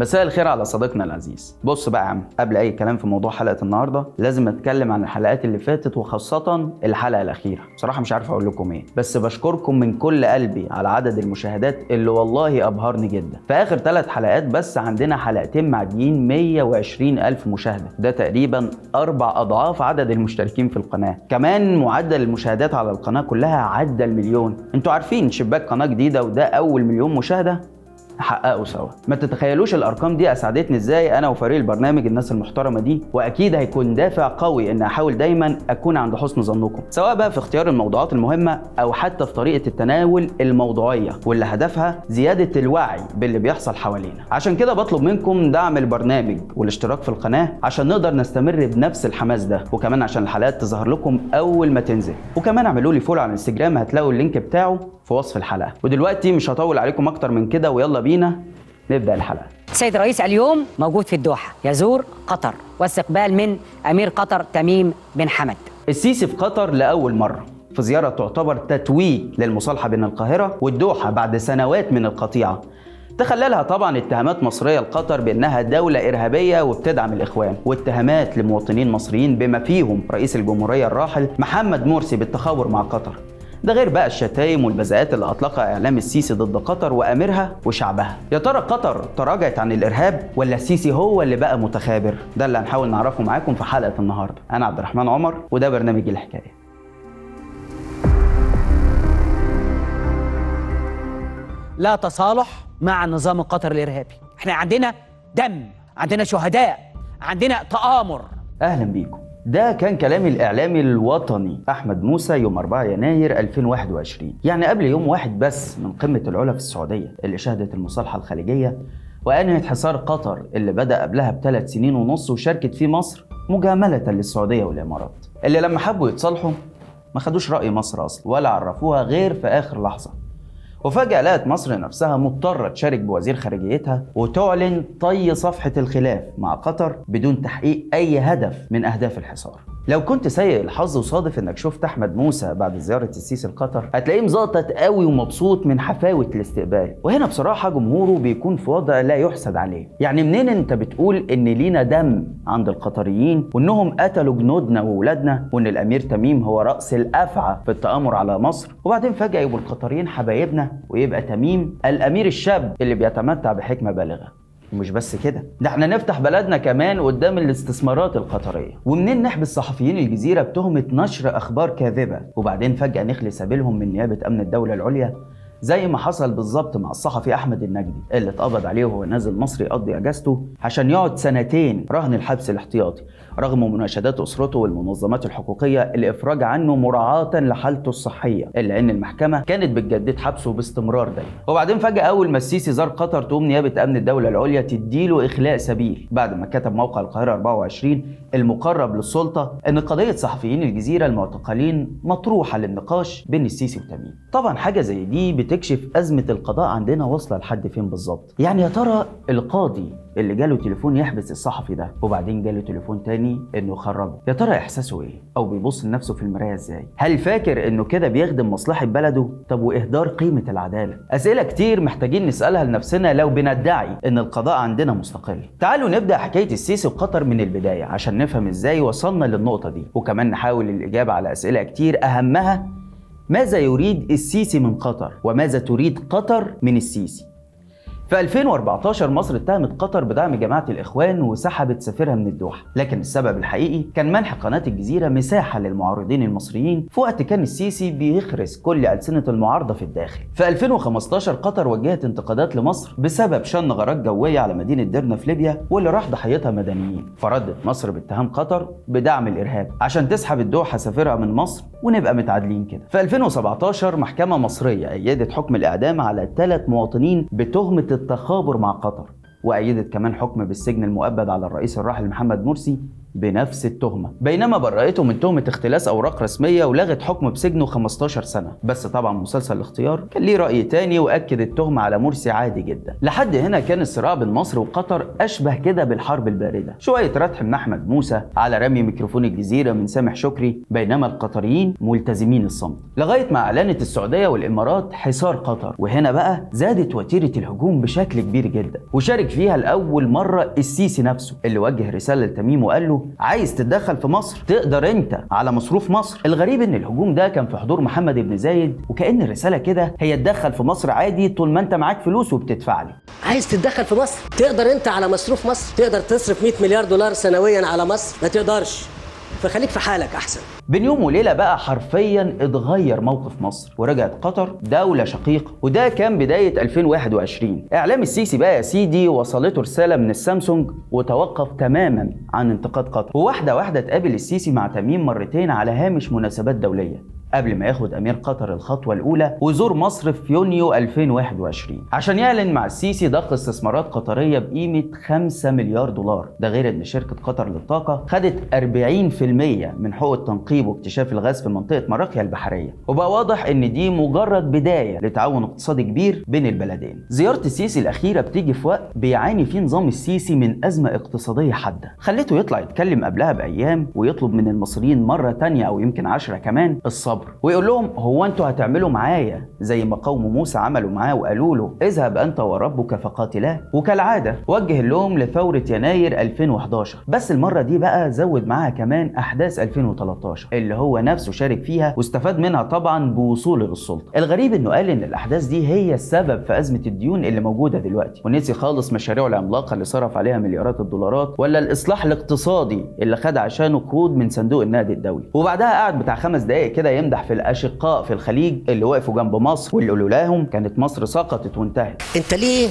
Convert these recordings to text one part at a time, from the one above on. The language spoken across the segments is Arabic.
مساء الخير على صديقنا العزيز. بص بقى يا عم قبل أي كلام في موضوع حلقة النهارده لازم أتكلم عن الحلقات اللي فاتت وخاصة الحلقة الأخيرة. بصراحة مش عارف أقول لكم إيه بس بشكركم من كل قلبي على عدد المشاهدات اللي والله أبهرني جدا. في آخر ثلاث حلقات بس عندنا حلقتين معديين 120 ألف مشاهدة. ده تقريبا أربع أضعاف عدد المشتركين في القناة. كمان معدل المشاهدات على القناة كلها عدى المليون. أنتوا عارفين شباك قناة جديدة وده أول مليون مشاهدة؟ نحققه سوا. ما تتخيلوش الأرقام دي اسعدتني إزاي أنا وفريق البرنامج الناس المحترمة دي وأكيد هيكون دافع قوي إن أحاول دايما أكون عند حسن ظنكم. سواء بقى في اختيار الموضوعات المهمة أو حتى في طريقة التناول الموضوعية واللي هدفها زيادة الوعي باللي بيحصل حوالينا. عشان كده بطلب منكم دعم البرنامج والاشتراك في القناة عشان نقدر نستمر بنفس الحماس ده وكمان عشان الحلقات تظهر لكم أول ما تنزل. وكمان اعملوا لي follow على الانستجرام هتلاقوا ال link بتاعه في وصف الحلقة. ودلوقتي مش هطول عليكم أكتر من كده ويلا بينا نبدأ الحلقة. السيد الرئيس اليوم موجود في الدوحة يزور قطر واستقبال من أمير قطر تميم بن حمد. السيسي في قطر لأول مرة في زيارة تعتبر تتويج للمصالحة بين القاهرة والدوحة بعد سنوات من القطيعة. تخللها طبعا اتهامات مصرية لقطر بأنها دولة إرهابية وبتدعم الإخوان واتهامات لمواطنين مصريين بما فيهم رئيس الجمهورية الراحل محمد مرسي بالتخابر مع قطر. ده غير بقى الشتايم والبذاءات اللي أطلقها إعلام السيسي ضد قطر وأميرها وشعبها. يا ترى قطر تراجعت عن الإرهاب ولا السيسي هو اللي بقى متخابر؟ ده اللي هنحاول نعرفه معاكم في حلقة النهارده. أنا عبد الرحمن عمر وده برنامج الحكاية. لا تصالح مع النظام القطري الإرهابي. إحنا عندنا دم عندنا شهداء عندنا تآمر. أهلا بيكم. ده كان كلام الاعلامي الوطني. أحمد موسى يوم 4 يناير 2021 يعني قبل يوم واحد بس من قمة العلا في السعودية اللي شهدت المصالحة الخليجية وأنهت حصار قطر اللي بدأ قبلها بثلاث سنين ونص وشاركت فيه مصر مجاملة للسعودية والإمارات. اللي لما حبوا يتصالحوا ما خدوش رأي مصر أصلا ولا عرفوها غير في آخر لحظة. وفجأة لقت مصر نفسها مضطرة تشارك بوزير خارجيتها وتعلن طي صفحة الخلاف مع قطر بدون تحقيق أي هدف من أهداف الحصار. لو كنت سيء الحظ وصادف انك شفت احمد موسى بعد زيارة السيسي لقطر هتلاقيه مزقطط قوي ومبسوط من حفاوة الاستقبال. وهنا بصراحة جمهوره بيكون في وضع لا يحسد عليه. يعني منين انت بتقول ان لينا دم عند القطريين وانهم قتلوا جنودنا وولادنا وان الامير تميم هو رأس الأفعى في التأمر على مصر؟ وبعدين فجأة يبقوا القطريين حبايبنا ويبقى تميم الأمير الشاب اللي بيتمتع بحكمة بالغة. ومش بس كده ده إحنا نفتح بلدنا كمان قدام الاستثمارات القطرية. ومنين نحبس صحفيين الجزيرة بتهمه نشر أخبار كاذبة؟ وبعدين فجأة نخلي سبيلهم من نيابة أمن الدولة العليا؟ زي ما حصل بالظبط مع الصحفي أحمد النجدي اللي اتقبض عليه وهو نازل مصر يقضي أجازته عشان يقعد سنتين رهن الحبس الاحتياطي. رغم مناشدات أسرته والمنظمات الحقوقية الإفراج عنه مراعاة لحالته الصحية إلا إن المحكمة كانت بتجدد حبسه باستمرار دايما. وبعدين فجاه أول ما السيسي زار قطر تقوم نيابة أمن الدولة العليا تديله إخلاء سبيل بعد ما كتب موقع القاهرة 24 المقرب للسلطة إن قضية صحفيين الجزيرة المعتقلين مطروحة للنقاش بين السيسي وتميم. طبعا حاجة زي دي بتكشف أزمة القضاء عندنا واصلة لحد فين بالظبط؟ يعني يا ترى القاضي اللي جاله تليفون يحبس الصحفي ده وبعدين جاله تليفون تاني إنه يخرجه يا ترى إحساسه إيه؟ أو بيبص لنفسه في المراية إزاي؟ هل فاكر إنه كده بيخدم مصلحة بلده؟ طب وإهدار قيمة العدالة؟ أسئلة كتير محتاجين نسألها لنفسنا لو بندعي إن القضاء عندنا مستقل. تعالوا نبدأ حكاية السيسي وقطر من البداية عشان نفهم إزاي وصلنا للنقطة دي. وكمان نحاول الإجابة على أسئلة كتير. أهمها ماذا يريد السيسي من قطر؟ وماذا تريد قطر من السيسي؟ في 2014 مصر اتهمت قطر بدعم جماعة الإخوان وسحبت سفيرها من الدوحة، لكن السبب الحقيقي كان منح قناة الجزيرة مساحة للمعارضين المصريين في وقت كان السيسي بيخرس كل ألسنة المعارضة في الداخل. في 2015 قطر وجهت انتقادات لمصر بسبب شن غارات جوية على مدينة درنا في ليبيا واللي راح ضحيتها مدنيين، فردت مصر باتهام قطر بدعم الإرهاب عشان تسحب الدوحة سفيرها من مصر ونبقى متعادلين كده. في 2017 محكمة مصرية أيدت حكم الإعدام على ثلاث مواطنين بتهمة التخابر مع قطر وأيدت كمان حكم بالسجن المؤبد على الرئيس الراحل محمد مرسي بنفس التهمة. بينما برأته من تهمة اختلاس أوراق رسمية ولغت حكمه بسجنه 15 سنة. بس طبعا مسلسل الاختيار كان ليه رأي تاني وأكد التهمة على مرسي عادي جدا. لحد هنا كان الصراع بين مصر وقطر أشبه كده بالحرب الباردة. شوية ردح من أحمد موسى على رمي ميكروفون الجزيرة من سامح شكري بينما القطريين ملتزمين الصمت. لغاية ما أعلنت السعودية والإمارات حصار قطر. وهنا بقى زادت وتيرة الهجوم بشكل كبير جدا. وشارك فيها لأول مرة السيسي نفسه اللي وجه رسالة لتميم وقال له عايز تتدخل في مصر تقدر انت على مصروف مصر. الغريب إن الهجوم ده كان في حضور محمد بن زايد وكأن الرسالة كده هي تدخل في مصر عادي طول ما انت معاك فلوس وبتدفع لي. عايز تتدخل في مصر؟ تقدر انت على مصروف مصر؟ تقدر تصرف 100 مليار دولار سنويا على مصر؟ ما تقدرش. فخليك في حالك أحسن. بين يوم وليلة بقى حرفيا اتغير موقف مصر. ورجعت قطر دولة شقيقة وده كان بداية 2021 إعلام السيسي بقى يا سيدي وصلته رسالة من السامسونج وتوقف تماما عن انتقاد قطر. وواحدة واحدة تقابل السيسي مع تميم مرتين على هامش مناسبات دولية. قبل ما ياخد أمير قطر الخطوة الأولى ويزور مصر في يونيو 2021 عشان يعلن مع السيسي ضخ استثمارات قطرية بقيمة 5 مليار دولار. ده غير إن شركة قطر للطاقة خدت 40% من حقوق التنقيب واكتشاف الغاز في منطقة مراكيا البحرية. وبقى واضح إن دي مجرد بداية لتعاون اقتصادي كبير بين البلدين. زيارة السيسي الأخيرة بتيجي في وقت بيعاني فيه نظام السيسي من أزمة اقتصادية حادة. خليته يطلع يتكلم قبلها بأيام ويطلب من المصريين مرة تانية أو يمكن عشرة كمان الصبر. ويقول لهم هو أنتوا هتعملوا معايا زي ما قوم موسى عملوا معاه وقالوا له اذهب أنت وربك فقاتلا وكالعادة وجه اللوم لثوره يناير 2011 بس المرة دي بقى زود معاها كمان أحداث 2013 اللي هو نفسه شارك فيها واستفاد منها طبعا بوصوله للسلطة. الغريب إنه قال إن الأحداث دي هي السبب في أزمة الديون اللي موجودة دلوقتي. ونسي خالص مشاريعه العملاقة اللي صرف عليها مليارات الدولارات ولا الإصلاح الاقتصادي اللي خد عشانه قروض من صندوق النقد الدولي. وبعدها قعد بتاع خمس دقائق كده يمدح في الأشقاء في الخليج اللي وقفوا جنب مصر واللي لولاهم كانت مصر سقطت وانتهت. انت ليه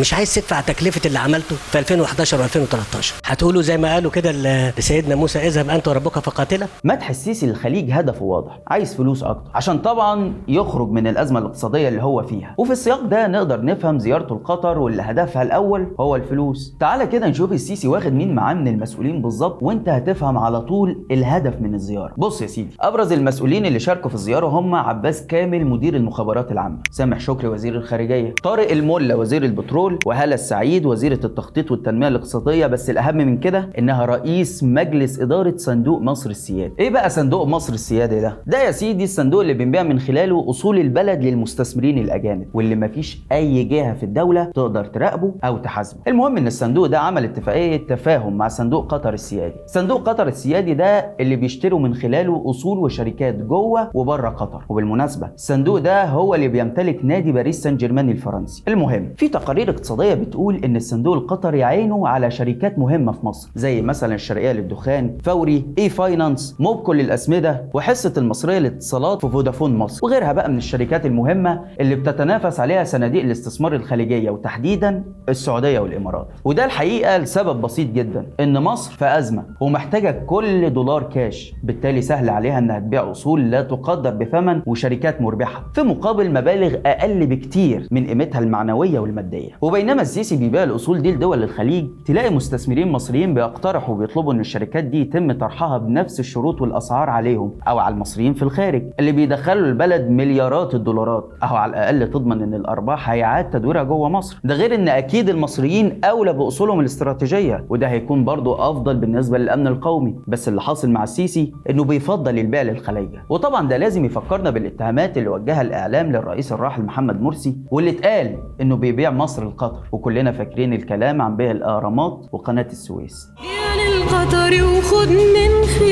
مش عايز تدفع تكلفة اللي عملته في 2011 و2013 هتقولوا زي ما قالوا كده لسيدنا موسى اذهب أنت وربك فقاتلا. مدح السيسي للخليج هدفه واضح عايز فلوس أكتر عشان طبعا يخرج من الأزمة الاقتصادية اللي هو فيها. وفي السياق ده نقدر نفهم زيارته لقطر واللي هدفها الأول هو الفلوس. تعالى كده نشوف السيسي واخد مين معاه من المسؤولين بالظبط وانت هتفهم على طول الهدف من الزيارة. بص يا سيدي أبرز المسؤولين اللي شاركوا في الزيارة هم عباس كامل مدير المخابرات العامة سامح شكري وزير الخارجية طارق الملا وزير البترول وهالة السعيد وزيرة التخطيط والتنمية الاقتصادية بس الأهم من كده إنها رئيس مجلس إدارة صندوق مصر السيادي. إيه بقى صندوق مصر السيادي ده؟ ده يا سيدي الصندوق اللي بنبيع من خلاله أصول البلد للمستثمرين الأجانب واللي مفيش أي جهة في الدولة تقدر تراقبه أو تحاسبه. المهم إن الصندوق ده عمل اتفاقية تفاهم مع صندوق قطر السيادي. صندوق قطر السيادي ده اللي بيشتروا من خلاله أصول وشركات جوه وبره قطر. وبالمناسبة الصندوق ده هو اللي بيمتلك نادي باريس سان جيرمان الفرنسي. المهم في تقارير اقتصاديه بتقول إن الصندوق القطري عينه على شركات مهمة في مصر زي مثلا الشرقية للدخان فوري e-finance موبكو للأسمدة وحصة المصرية للاتصالات في فودافون مصر. وغيرها بقى من الشركات المهمة اللي بتتنافس عليها صناديق الاستثمار الخليجية وتحديدا السعودية والإمارات. وده الحقيقة لسبب بسيط جدا إن مصر في أزمة ومحتاجة كل دولار كاش بالتالي سهل عليها إنها تبيع أصول لا تقدر بثمن وشركات مربحة في مقابل مبالغ أقل بكتير من قيمتها المعنوية والمادية. وبينما السيسي بيبيع الأصول دي لدول الخليج تلاقي مستثمرين مصريين بيقترحوا وبيطلبوا إن الشركات دي يتم طرحها بنفس الشروط والأسعار عليهم أو على المصريين في الخارج اللي بيدخلوا البلد مليارات الدولارات أو على الأقل تضمن إن الأرباح هيعاد تدويرها جوه مصر. ده غير إن أكيد المصريين أولى بأصولهم الاستراتيجية وده هيكون برضه أفضل بالنسبة للأمن القومي. بس اللي حاصل مع السيسي إنه بيفضل البيع للخلايجه وطبعا ده لازم يفكرنا بالاتهامات اللي وجهها الإعلام للرئيس الراحل محمد مرسي واللي اتقال إنه بيبيع مصر لقطر وكلنا فاكرين الكلام عن بيع الأهرامات وقناة السويس. يا للقطر وخد من خيره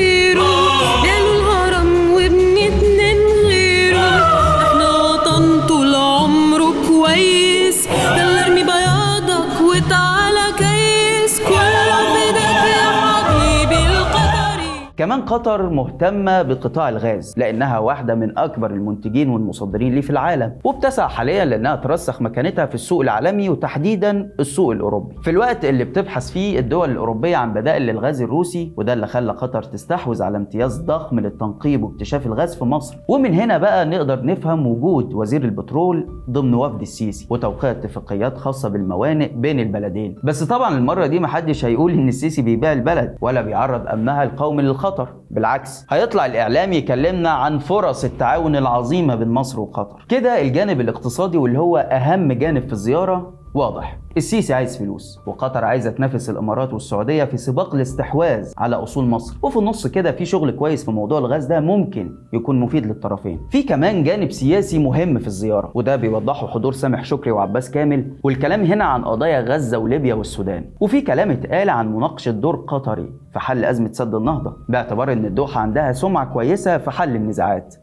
كمان قطر مهتمة بقطاع الغاز لأنها واحدة من أكبر المنتجين والمصدرين ليه في العالم وبتسعى حاليا لأنها ترسخ مكانتها في السوق العالمي وتحديدا السوق الأوروبي. في الوقت اللي بتبحث فيه الدول الأوروبية عن بدائل للغاز الروسي وده اللي خلى قطر تستحوذ على امتياز ضخم للتنقيب واكتشاف الغاز في مصر. ومن هنا بقى نقدر نفهم وجود وزير البترول ضمن وفد السيسي وتوقيع اتفاقيات خاصة بالموانئ بين البلدين. بس طبعا المرة دي محدش هيقول إن السيسي بيبيع البلد ولا بيعرض أمنها القومي للخطر. بالعكس هيطلع الإعلام يكلمنا عن فرص التعاون العظيمة بين مصر وقطر. كده الجانب الاقتصادي واللي هو أهم جانب في الزيارة واضح. السيسي عايز فلوس وقطر عايزة تنافس الإمارات والسعودية في سباق الاستحواذ على أصول مصر. وفي النص كده في شغل كويس في موضوع الغاز ده ممكن يكون مفيد للطرفين. في كمان جانب سياسي مهم في الزيارة وده بيوضحه حضور سامح شكري وعباس كامل والكلام هنا عن قضايا غزة وليبيا والسودان. وفي كلام اتقال عن مناقشة دور قطري في حل أزمة سد النهضة باعتبار إن الدوحة عندها سمعة كويسة في حل النزاعات.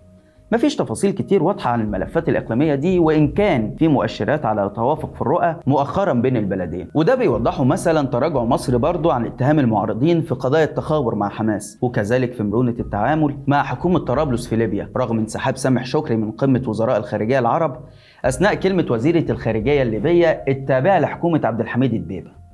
مفيش تفاصيل كتير واضحة عن الملفات الإقليمية دي وإن كان في مؤشرات على توافق في الرؤى مؤخرا بين البلدين. وده بيوضحه مثلا تراجع مصر برضو عن اتهام المعارضين في قضايا التخابر مع حماس وكذلك في مرونة التعامل مع حكومة طرابلس في ليبيا. رغم انسحاب سامح شكري من قمة وزراء الخارجية العرب أثناء كلمة وزيرة الخارجية الليبية التابعة لحكومة عبد الحميد الدبيبة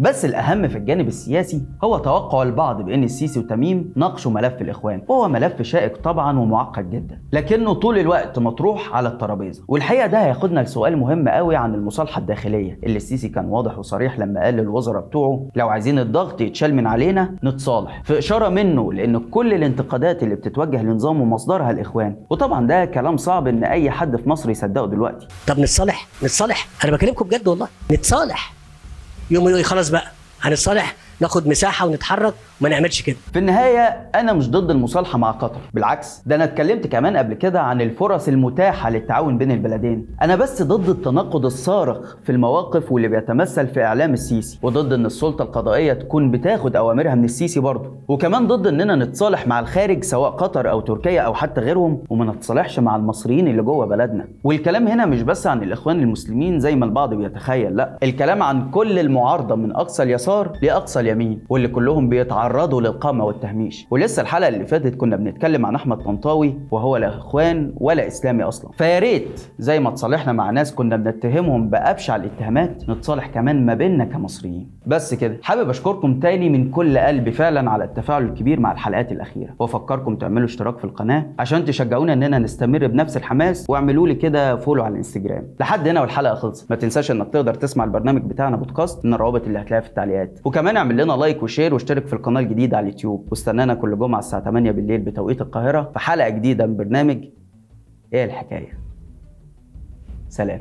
بس الأهم في الجانب السياسي هو توقع البعض بأن السيسي وتميم ناقشوا ملف الإخوان وهو ملف شائك طبعا ومعقد جدا لكنه طول الوقت مطروح على الترابيزة. والحقيقة ده هياخدنا لسؤال مهم قوي عن المصالحة الداخلية اللي السيسي كان واضح وصريح لما قال للوزراء بتوعه لو عايزين الضغط يتشال من علينا نتصالح. في إشارة منه لأن كل الانتقادات اللي بتتوجه لنظامه مصدرها الإخوان وطبعا ده كلام صعب إن أي حد في مصر يصدقه دلوقتي. طب نتصالح؟ نتصالح؟ أنا بكلمكم بجد والله. نتصالح. يوم يقول خلاص بقى هنتصالح ناخد مساحة ونتحرك وما نعملش كده. في النهاية أنا مش ضد المصالحة مع قطر. بالعكس ده أنا اتكلمت كمان قبل كده عن الفرص المتاحة للتعاون بين البلدين. أنا بس ضد التناقض الصارخ في المواقف واللي بيتمثل في إعلام السيسي وضد إن السلطة القضائية تكون بتاخد أوامرها من السيسي برضه. وكمان ضد إننا نتصالح مع الخارج سواء قطر أو تركيا أو حتى غيرهم وما نتصالحش مع المصريين اللي جوه بلدنا. والكلام هنا مش بس عن الإخوان المسلمين زي ما البعض بيتخيل لأ. الكلام عن كل المعارضة من أقصى اليسار لأقصى اليمين واللي كلهم بيتعرضوا للقمع والتهميش. ولسه الحلقة اللي فاتت كنا بنتكلم عن أحمد طنطاوي وهو لا إخوان ولا إسلامي أصلا. فيا ريت زي ما تصالحنا مع ناس كنا بنتهمهم بأبشع الاتهامات نتصالح كمان ما بيننا كمصريين. بس كده حابب أشكركم تاني من كل قلبي فعلا على التفاعل الكبير مع الحلقات الأخيرة. وأفكركم تعملوا اشتراك في القناة عشان تشجعونا إننا نستمر بنفس الحماس. واعملوا لي كده follow على الإنستجرام. لحد هنا والحلقة خلصت. ما تنساش إنك تقدر تسمع البرنامج بتاعنا بودكاست من الروابط اللي هتلاقيها في التعليقات. وكمان اعمل لنا like و share واشترك في القناة الجديده على اليوتيوب واستنانا كل جمعة الساعة 8 بالليل بتوقيت القاهرة في حلقة جديدة من برنامج إيه الحكاية؟ سلام.